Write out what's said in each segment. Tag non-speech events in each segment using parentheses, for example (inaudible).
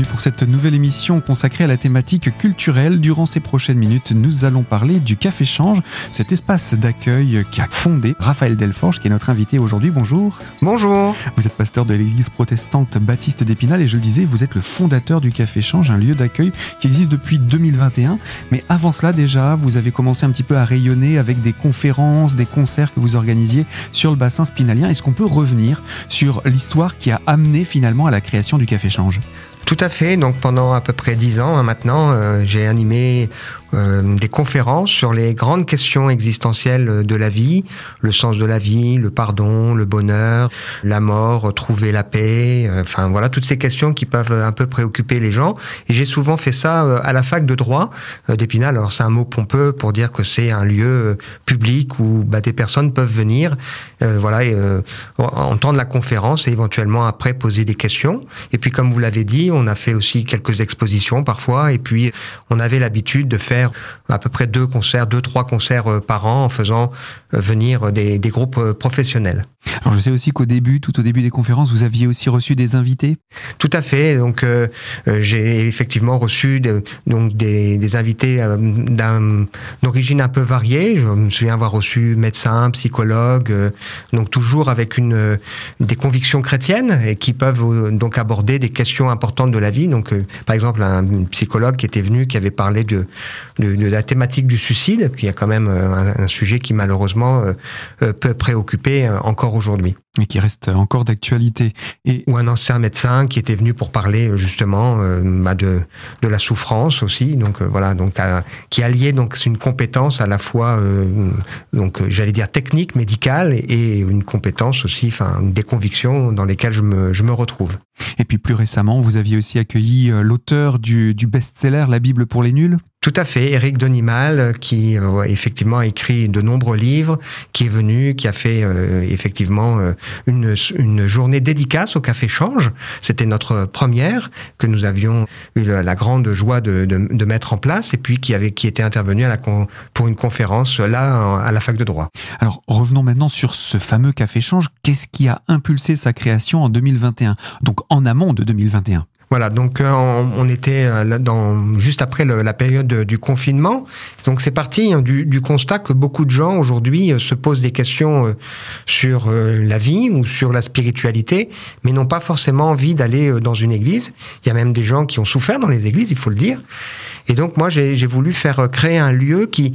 bienvenue pour cette nouvelle émission consacrée à la thématique culturelle. Durant ces prochaines minutes, nous allons parler du Café Change, cet espace d'accueil qui a fondé Raphaël Delforge, qui est notre invité aujourd'hui. Bonjour. Bonjour. Vous êtes pasteur de l'église protestante Baptiste d'Épinal et je le disais, vous êtes le fondateur du Café Change, un lieu d'accueil qui existe depuis 2021. Mais avant cela, déjà, vous avez commencé un petit peu à rayonner avec des conférences, des concerts que vous organisiez sur le bassin spinalien. Est-ce qu'on peut revenir sur l'histoire qui a amené finalement à la création du Café Change? Tout à fait. Donc pendant à peu près dix ans hein, maintenant, euh, j'ai animé euh, des conférences sur les grandes questions existentielles de la vie, le sens de la vie, le pardon, le bonheur, la mort, trouver la paix, euh, enfin voilà toutes ces questions qui peuvent un peu préoccuper les gens. J'ai souvent fait ça euh, à la fac de droit d'Épinal. Alors c'est un mot pompeux pour dire que c'est un lieu public où bah, des personnes peuvent venir, voilà, entendre la conférence et éventuellement après poser des questions. Et puis comme vous l'avez dit, on a fait aussi quelques expositions parfois, et puis on avait l'habitude de faire à peu près deux concerts, deux, trois concerts euh, par an en faisant euh, venir des, des groupes euh, professionnels. Alors je sais aussi qu'au début, tout au début des conférences, vous aviez aussi reçu des invités. Tout à fait. Donc j'ai effectivement reçu de, donc des, des invités d'origine un peu variée. Je me souviens avoir reçu médecins, psychologues, donc toujours avec une des convictions chrétiennes et qui peuvent donc aborder des questions importantes de la vie. Donc par exemple un psychologue qui était venu qui avait parlé de de, la thématique du suicide, qui est quand même euh, un, sujet qui malheureusement euh, euh, peut préoccuper encore aujourd'hui. Et qui reste encore d'actualité. Et... Ou un ancien médecin qui était venu pour parler justement bah, de, de la souffrance aussi, donc voilà, donc qui alliait donc une compétence à la fois donc j'allais dire technique, médicale et une compétence aussi, enfin des convictions dans lesquelles je me, je me retrouve. Et puis plus récemment, vous aviez aussi accueilli l'auteur du, du best-seller La Bible pour les nuls. Tout à fait, Eric Donimal, qui euh, effectivement a écrit de nombreux livres, qui est venu, qui a fait euh, effectivement euh, une, journée dédicace au Café Change. C'était notre première que nous avions eu la, grande joie de, mettre en place, et puis qui avait qui était intervenu à la pour une conférence là à la fac de droit. Alors revenons maintenant sur ce fameux Café Change. Qu'est-ce qui a impulsé sa création en 2021, donc en amont de 2021 voilà, donc euh, on, était euh, dans, juste après la période du confinement. Donc c'est parti hein, du, constat que beaucoup de gens aujourd'hui euh, se posent des questions sur la vie ou sur la spiritualité, mais n'ont pas forcément envie d'aller dans une église. Il y a même des gens qui ont souffert dans les églises, il faut le dire. Et donc moi j'ai voulu faire créer un lieu qui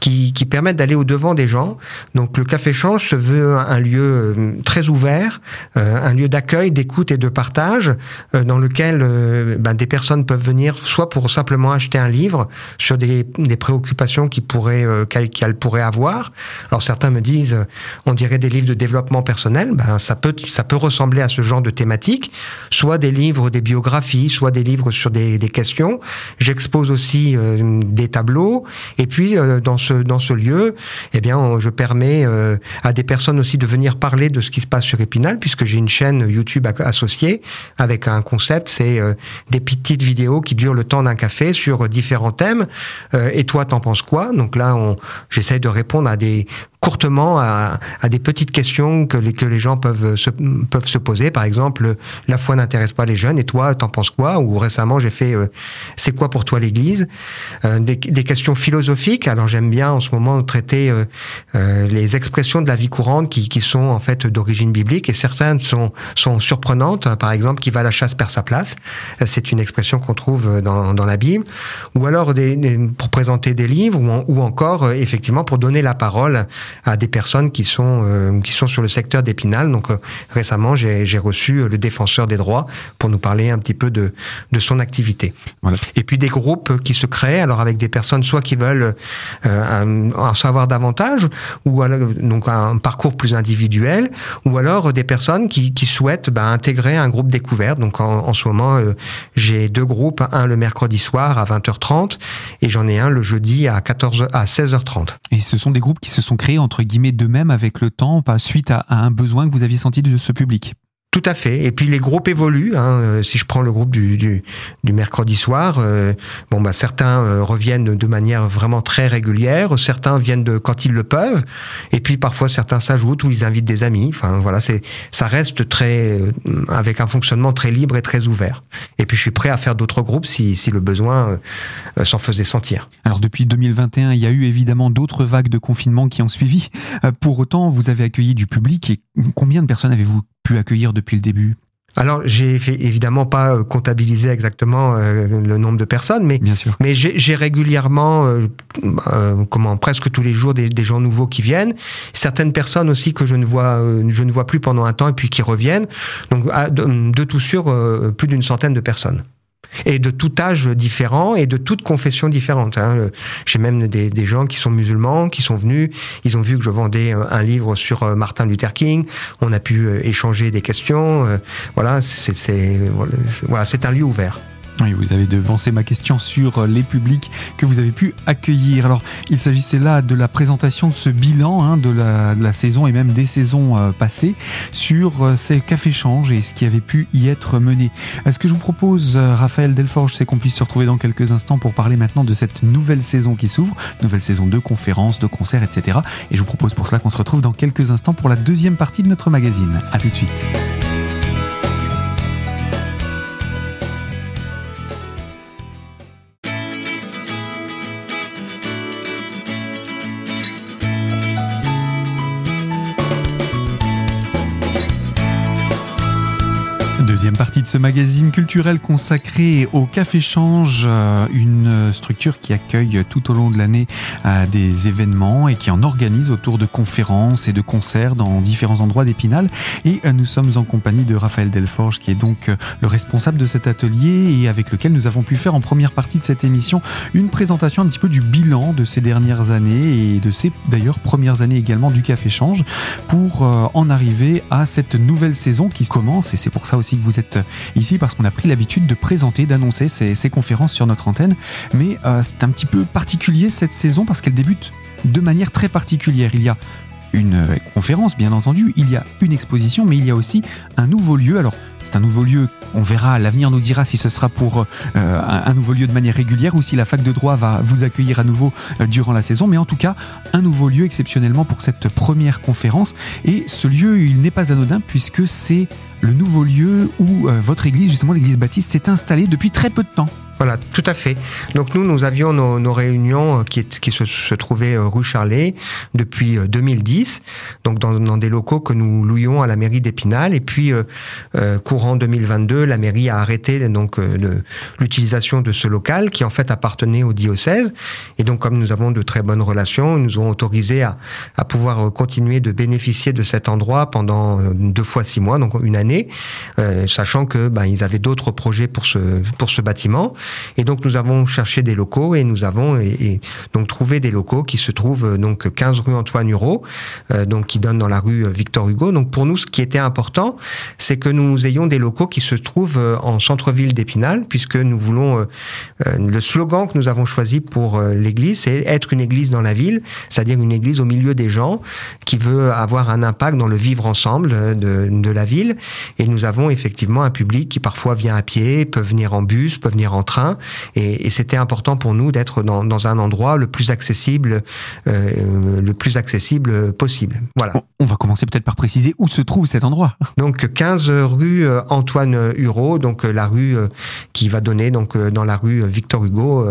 qui, qui permette d'aller au devant des gens. Donc le Café Change se veut un lieu très ouvert, un lieu d'accueil, d'écoute et de partage, dans lequel euh, ben, des personnes peuvent venir soit pour simplement acheter un livre sur des, des préoccupations euh, qu'elles pourraient avoir. Alors certains me disent, euh, on dirait des livres de développement personnel. Ben ça peut ça peut ressembler à ce genre de thématique. Soit des livres, des biographies, soit des livres sur des, des questions. J'expose aussi des tableaux. Et puis dans ce dans ce lieu, eh bien, je permets à des personnes aussi de venir parler de ce qui se passe sur Épinal, puisque j'ai une chaîne YouTube associée avec un concept, c'est euh, des petites vidéos qui durent le temps d'un café sur différents thèmes. Euh, et toi, t'en penses quoi? Donc là, j'essaie de répondre à des courtement à, à, des petites questions que les, que les gens peuvent se, peuvent se poser. Par exemple, la foi n'intéresse pas les jeunes et toi, t'en penses quoi? Ou récemment, j'ai fait euh, c'est quoi pour toi l'Église? Des, des, questions philosophiques. Alors j'aime bien en ce moment traiter euh, les expressions de la vie courante qui, qui sont en fait d'origine biblique et certaines sont, sont surprenantes. Par exemple, qui va à la chasse perd sa place. C'est une expression qu'on trouve dans, dans la Bible. Ou alors des, pour présenter des livres ou, ou encore effectivement pour donner la parole à des personnes qui sont euh, qui sont sur le secteur d'Épinal. Donc euh, récemment, j'ai reçu euh, le défenseur des droits pour nous parler un petit peu de de son activité. Voilà. Et puis des groupes qui se créent, alors avec des personnes soit qui veulent en savoir davantage, ou alors, donc un parcours plus individuel, ou alors des personnes qui, qui souhaitent bah, intégrer un groupe découverte. Donc en, en ce moment, j'ai deux groupes, un le mercredi soir à 20h30 et j'en ai un le jeudi à 14 à 16h30. Et ce sont des groupes qui se sont créés entre guillemets d'eux-mêmes avec le temps, pas suite à, un besoin que vous aviez senti de ce public Tout à fait. Et puis les groupes évoluent. Hein. Euh, si je prends le groupe du, mercredi soir, euh, bon bah certains euh, reviennent de manière vraiment très régulière, certains viennent de quand ils le peuvent, et puis parfois certains s'ajoutent ou ils invitent des amis. Enfin voilà, c'est ça reste très avec un fonctionnement très libre et très ouvert. Et puis je suis prêt à faire d'autres groupes si, si le besoin s'en faisait sentir. Alors depuis 2021, il y a eu évidemment d'autres vagues de confinement qui ont suivi. Pour autant, vous avez accueilli du public et combien de personnes avez-vous pu accueillir depuis le début alors, j'ai évidemment pas euh, comptabilisé exactement euh, le nombre de personnes, mais mais j'ai régulièrement, euh, comment, presque tous les jours des, des, gens nouveaux qui viennent. Certaines personnes aussi que je ne vois, je ne vois plus pendant un temps et puis qui reviennent. Donc, de, de tout sûr, plus d'une centaine de personnes et de tout âge différent et de toute confession différente. Hein. J'ai même des, gens qui sont musulmans, qui sont venus, ils ont vu que je vendais un livre sur euh, Martin Luther King, on a pu euh, échanger des questions, euh, voilà, c'est voilà, c'est un lieu ouvert. Oui, vous avez devancé ma question sur euh, les publics que vous avez pu accueillir. Alors, il s'agissait là de la présentation de ce bilan hein, de, la, saison et même des saisons euh, passées sur euh, ces cafés-changes et ce qui avait pu y être mené. Ce que je vous propose, Raphaël Delforge, c'est qu'on puisse se retrouver dans quelques instants pour parler maintenant de cette nouvelle saison qui s'ouvre, nouvelle saison de conférences, de concerts, etc. Et je vous propose pour cela qu'on se retrouve dans quelques instants pour la deuxième partie de notre magazine. À tout de suite. De ce magazine culturel consacré au Café Change, euh, une structure qui accueille tout au long de l'année euh, des événements et qui en organise autour de conférences et de concerts dans différents endroits d'Épinal. Et euh, nous sommes en compagnie de Raphaël Delforge, qui est donc le responsable de cet atelier et avec lequel nous avons pu faire en première partie de cette émission une présentation un petit peu du bilan de ces dernières années et de ces d'ailleurs premières années également du Café Change pour en arriver à cette nouvelle saison qui commence et c'est pour ça aussi que vous êtes ici parce qu'on a pris l'habitude de présenter, d'annoncer ces, ces, conférences sur notre antenne. Mais euh, c'est un petit peu particulier cette saison parce qu'elle débute de manière très particulière. Il y a une conférence, bien entendu, il y a une exposition, mais il y a aussi un nouveau lieu. Alors, c'est un nouveau lieu, on verra, l'avenir nous dira si ce sera pour euh, un, nouveau lieu de manière régulière ou si la fac de droit va vous accueillir à nouveau euh, durant la saison, mais en tout cas, un nouveau lieu exceptionnellement pour cette première conférence. Et ce lieu, il n'est pas anodin puisque c'est le nouveau lieu où euh, votre église, justement l'église baptiste, s'est installée depuis très peu de temps. Voilà, tout à fait. Donc nous, nous avions nos, nos réunions euh, qui, qui se, se, trouvaient euh, rue Charlet depuis 2010, donc dans, dans, des locaux que nous louions à la mairie d'Épinal. Et puis, euh, courant 2022, la mairie a arrêté donc l'utilisation de ce local qui en fait appartenait au diocèse. Et donc, comme nous avons de très bonnes relations, ils nous ont autorisé à, à pouvoir continuer de bénéficier de cet endroit pendant deux fois six mois, donc une année, euh, sachant que ben, ils avaient d'autres projets pour ce pour ce bâtiment. Et donc nous avons cherché des locaux et nous avons donc trouvé des locaux qui se trouvent euh, donc 15 rue Antoine Hureau, euh, donc qui donne dans la rue euh, Victor Hugo. Donc pour nous, ce qui était important, c'est que nous ayons des locaux qui se trouvent en centre-ville d'Épinal, puisque nous voulons le slogan que nous avons choisi pour l'église, c'est être une église dans la ville, c'est-à-dire une église au milieu des gens, qui veut avoir un impact dans le vivre ensemble de, de la ville. Et nous avons effectivement un public qui parfois vient à pied, peut venir en bus, peut venir en train et, et c'était important pour nous d'être dans, dans, un endroit le plus accessible, euh, le plus accessible possible. Voilà. On va commencer peut-être par préciser où se trouve cet endroit. Donc 15 rue euh, Antoine Hureau, donc euh, la rue qui va donner donc dans la rue Victor Hugo,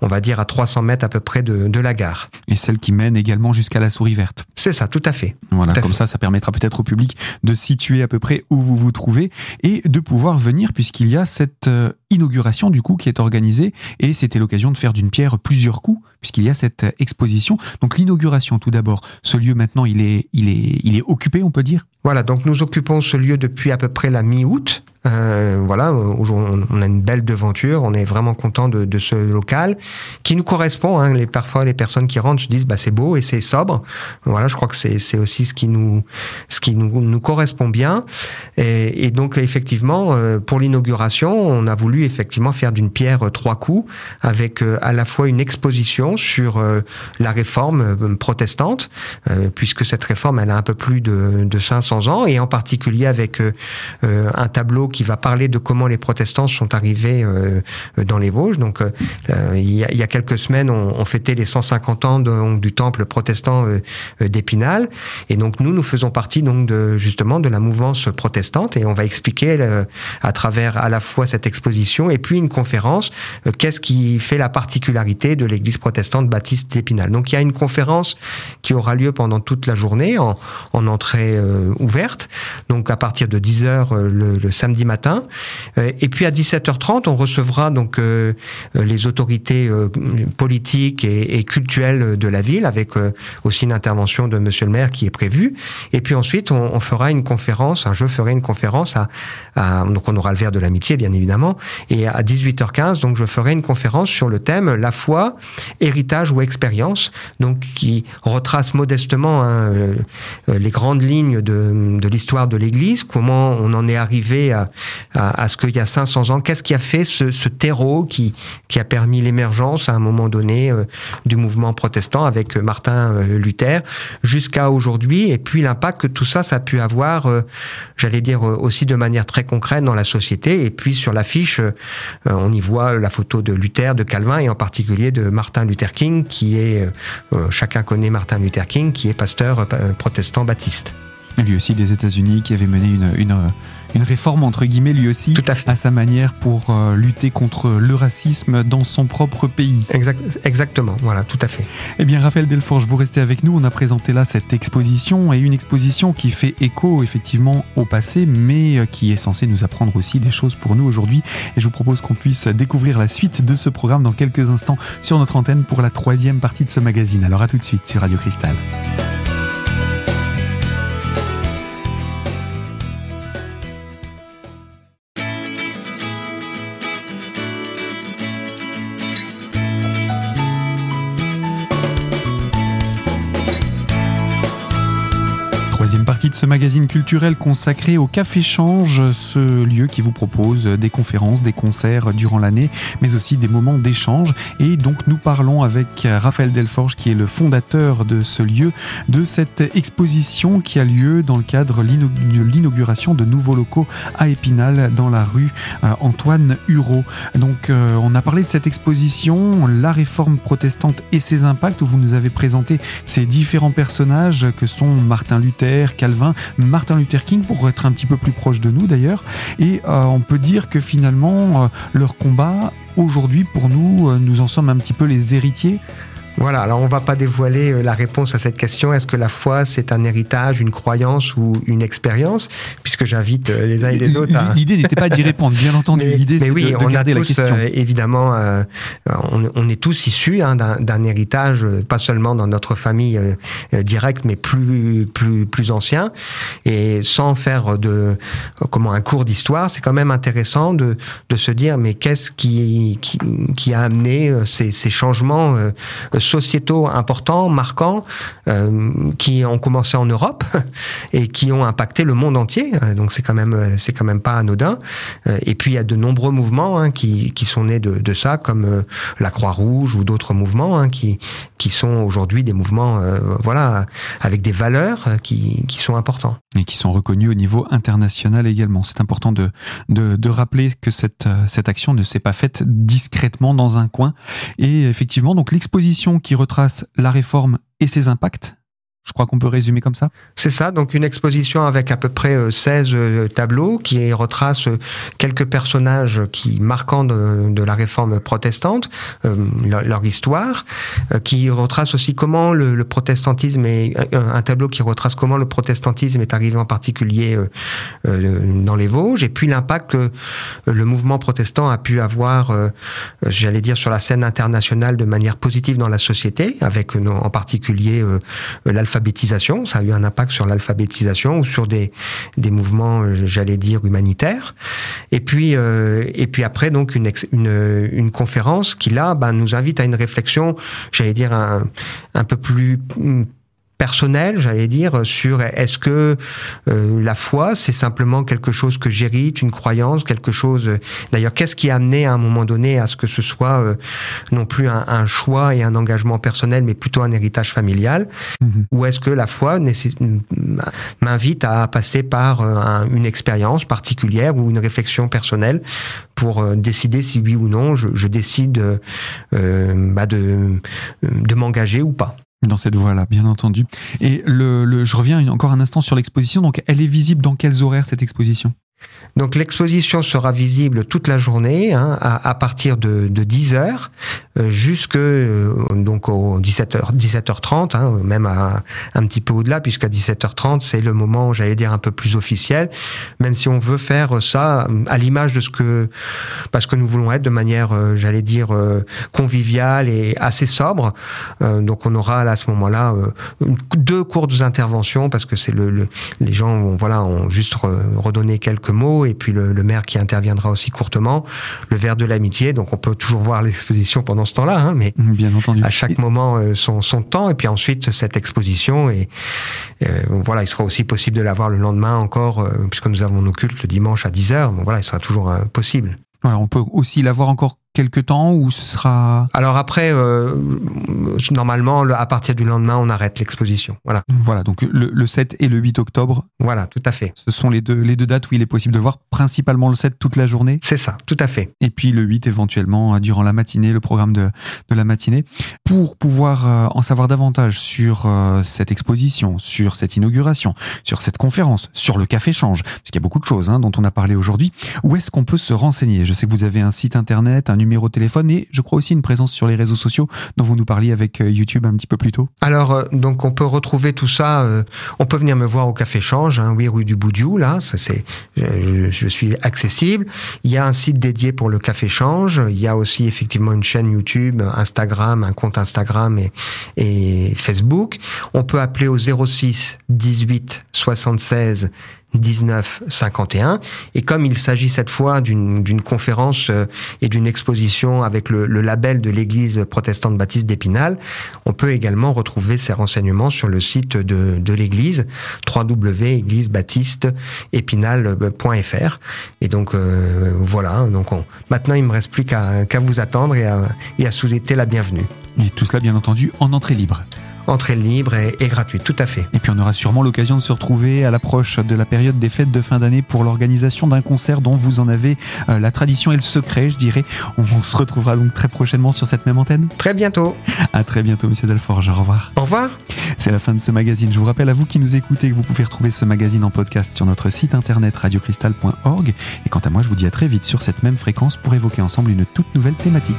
on va dire à 300 mètres à peu près de, de la gare. Et celle qui mène également jusqu'à la Souris Verte. C'est ça, tout à fait. Voilà, comme fait. ça, ça permettra peut-être au public de situer à peu près où vous vous trouvez et de pouvoir venir puisqu'il y a cette inauguration du coup qui est organisée et c'était l'occasion de faire d'une pierre plusieurs coups puisqu'il y a cette exposition. Donc l'inauguration tout d'abord, ce lieu maintenant il est il est il est occupé on peut dire? Voilà, donc nous occupons ce lieu depuis à peu près la mi-août. Euh, voilà, on a une belle devanture, on est vraiment content de, de, ce local qui nous correspond. Hein. Les, parfois, les personnes qui rentrent se disent bah c'est beau et c'est sobre. Voilà, je crois que c'est aussi ce qui nous ce qui nous, nous correspond bien. Et, et donc effectivement, euh, pour l'inauguration, on a voulu effectivement faire d'une pierre trois coups avec euh, à la fois une exposition sur la réforme protestante, puisque cette réforme, elle a un peu plus de, de 500 ans, et en particulier avec un tableau va parler de comment les protestants sont arrivés dans les Vosges. Donc, il y, a, il, y a, quelques semaines, on, on fêtait les 150 ans de, du temple protestant d'Épinal, et donc nous, nous faisons partie donc de justement de la mouvance protestante, et on va expliquer à travers à la fois cette exposition et puis une conférence qu'est-ce qui fait la particularité de l'Église protestante baptiste d'Épinal. Donc il y a une conférence qui aura lieu pendant toute la journée en, en entrée ouverte, donc à partir de 10h le, le, samedi matin, et puis à 17h30 on recevra donc les autorités politiques et, et, culturelles de la ville avec aussi une intervention de Monsieur le Maire qui est prévue, et puis ensuite on, fera une conférence, je ferai une conférence donc on aura le verre de l'amitié bien évidemment, et à 18h15 donc je ferai une conférence sur le thème la foi, héritage ou expérience, donc qui retrace modestement hein, les grandes lignes de, de l'histoire de l'Église, comment on en est arrivé à, à, ce qu'il y a 500 ans, qu'est-ce qui a fait ce, terreau qui, qui a permis l'émergence à un moment donné euh, du mouvement protestant avec Martin euh, Luther jusqu'à aujourd'hui, et puis l'impact que tout ça, ça a pu avoir, euh, j'allais dire aussi de manière très concrète dans la société, et puis sur l'affiche, on y voit la photo de Luther, de Calvin, et en particulier de Martin Luther King, qui est, chacun connaît Martin Luther King, qui est pasteur protestant baptiste. Lui aussi des États-Unis, qui avait mené une une réforme entre guillemets lui aussi à, à, sa manière pour euh, lutter contre le racisme dans son propre pays. Exact, exactement, voilà, tout à fait. Eh bien, Raphaël Delforge, vous restez avec nous. On a présenté là cette exposition et une exposition qui fait écho effectivement au passé, mais euh, qui est censée nous apprendre aussi des choses pour nous aujourd'hui. Et je vous propose qu'on puisse découvrir la suite de ce programme dans quelques instants sur notre antenne pour la troisième partie de ce magazine. Alors à tout de suite sur Radio Cristal. De ce magazine culturel consacré au Café Change, ce lieu qui vous propose des conférences, des concerts durant l'année, mais aussi des moments d'échange. Et donc nous parlons avec Raphaël Delforge, qui est le fondateur de ce lieu, de cette exposition qui a lieu dans le cadre de l'inauguration de nouveaux locaux à Épinal, dans la rue Antoine Hureau. Donc euh, on a parlé de cette exposition, la réforme protestante et ses impacts, où vous nous avez présenté ces différents personnages que sont Martin Luther, Calvin, Martin Luther King, pour être un petit peu plus proche de nous d'ailleurs. Et euh, on peut dire que finalement, euh, leur combat, aujourd'hui, pour nous, euh, nous en sommes un petit peu les héritiers. Voilà, alors on va pas dévoiler euh, la réponse à cette question. Est-ce que la foi, c'est un héritage, une croyance ou une expérience? Puisque j'invite euh, les uns et les autres à... L'idée n'était pas d'y répondre, bien entendu. L'idée, c'est oui, de, de on garder a tous, la question. Euh, évidemment, euh, on, on, est tous issus hein, d'un héritage, pas seulement dans notre famille euh, directe, mais plus, plus, plus ancien. Et sans faire de comment un cours d'histoire, c'est quand même intéressant de, de se dire, mais qu'est-ce qui, qui, qui, a amené ces, ces changements sociétaux importants, marquants, euh, qui ont commencé en Europe (laughs) et qui ont impacté le monde entier. Donc c'est quand même c'est quand même pas anodin. Et puis il y a de nombreux mouvements hein, qui, qui sont nés de, ça, comme euh, la Croix-Rouge ou d'autres mouvements hein, qui qui sont aujourd'hui des mouvements euh, voilà avec des valeurs qui, qui sont importants et qui sont reconnus au niveau international également. C'est important de, de, de rappeler que cette cette action ne s'est pas faite discrètement dans un coin. Et effectivement, donc l'exposition qui retrace la réforme et ses impacts je crois qu'on peut résumer comme ça. C'est ça, donc une exposition avec à peu près 16 tableaux qui retrace quelques personnages qui marquants de, la réforme protestante, euh, leur, histoire, euh, qui retrace aussi comment le, protestantisme est un tableau qui retrace comment le protestantisme est arrivé en particulier euh, dans les Vosges, et puis l'impact que le mouvement protestant a pu avoir, j'allais dire, sur la scène internationale de manière positive dans la société, avec en particulier l'alphabétisation l'alphabétisation, ça a eu un impact sur l'alphabétisation ou sur des, des mouvements, j'allais dire, humanitaires. Et puis, euh, et puis après, donc, une, une, une conférence qui, là, ben, nous invite à une réflexion, j'allais dire, un, un peu plus personnel, j'allais dire, sur est-ce que euh, la foi, c'est simplement quelque chose que j'hérite, une croyance, quelque chose. D'ailleurs, qu'est-ce qui a amené à un moment donné à ce que ce soit euh, non plus un, choix et un engagement personnel, mais plutôt un héritage familial? Mhm. Ou est-ce que la foi m'invite à passer par euh, une expérience particulière ou une réflexion personnelle pour décider si oui ou non je, décide bah de, de m'engager ou pas? Dans cette voie-là, bien entendu. Et le, je reviens encore un instant sur l'exposition. Donc, elle est visible dans quels horaires cette exposition? Donc l'exposition sera visible toute la journée hein, à, partir de, 10 h euh, jusque euh, donc au 17h 17h30 hein, même à, un petit peu au-delà puisqu'à 17h30 c'est le moment j'allais dire un peu plus officiel. Même si on veut faire ça à l'image de ce que parce que nous voulons être de manière euh, j'allais dire conviviale et assez sobre donc on aura à ce moment-là deux courtes interventions parce que c'est le, les gens voilà ont juste redonné quelques mots et puis le, maire qui interviendra aussi courtement, le verre de l'amitié. Donc on peut toujours voir (laughs) l'exposition pendant ce temps-là, hein, mais bien entendu. À chaque moment euh, son, son, temps et puis ensuite cette exposition et euh, voilà, il sera aussi possible de la voir le lendemain encore euh, puisque nous avons nos cultes le dimanche à 10h. Bon voilà, il sera toujours possible. Alors on peut aussi la voir encore quelque temps ou ce sera Alors après, euh, normalement, à partir du lendemain, on arrête l'exposition. Voilà. Voilà, donc le, 7 et le 8 octobre. Voilà, tout à fait. Ce sont les deux, les deux dates où il est possible de voir, principalement le 7 toute la journée. C'est ça, tout à fait. Et puis le 8 éventuellement euh, durant la matinée, le programme de, de la matinée. Pour pouvoir euh, en savoir davantage sur cette exposition, sur cette inauguration, sur cette conférence, sur le café change, parce qu'il y a beaucoup de choses hein, dont on a parlé aujourd'hui, où est-ce qu'on peut se renseigner? Je sais que vous avez un site internet, un numéro de téléphone et je crois aussi une présence sur les réseaux sociaux dont vous nous parliez avec euh, YouTube un petit peu plus tôt. Alors, euh, donc on peut retrouver tout ça, euh, on peut venir me voir au Café Change, hein, oui, rue du Boudiou, là, c'est, je, suis accessible. Il y a un site dédié pour le Café Change, il y a aussi effectivement une chaîne YouTube, Instagram, un compte Instagram et, et Facebook. On peut appeler au 06 18 76 1951. Et comme il s'agit cette fois d'une conférence euh, et d'une exposition avec le, label de l'Église protestante baptiste d'Épinal, on peut également retrouver ces renseignements sur le site de, de l'Église, www.égliseBaptisteEpinal.fr. Et donc euh, voilà, donc maintenant il me reste plus qu'à vous attendre et à, et à souhaiter la bienvenue. Et tout cela bien entendu en entrée libre entrée libre et, gratuite, tout à fait. Et puis on aura sûrement l'occasion de se retrouver à l'approche de la période des fêtes de fin d'année pour l'organisation d'un concert dont vous en avez euh, la tradition et le secret, je dirais. On, se retrouvera donc très prochainement sur cette même antenne. Très bientôt. À très bientôt, Monsieur Delforge. Au revoir. Au revoir. C'est la fin de ce magazine. Je vous rappelle à vous qui nous écoutez que vous pouvez retrouver ce magazine en podcast sur notre site internet radiocristal.org. Et quant à moi, je vous dis à très vite sur cette même fréquence pour évoquer ensemble une toute nouvelle thématique.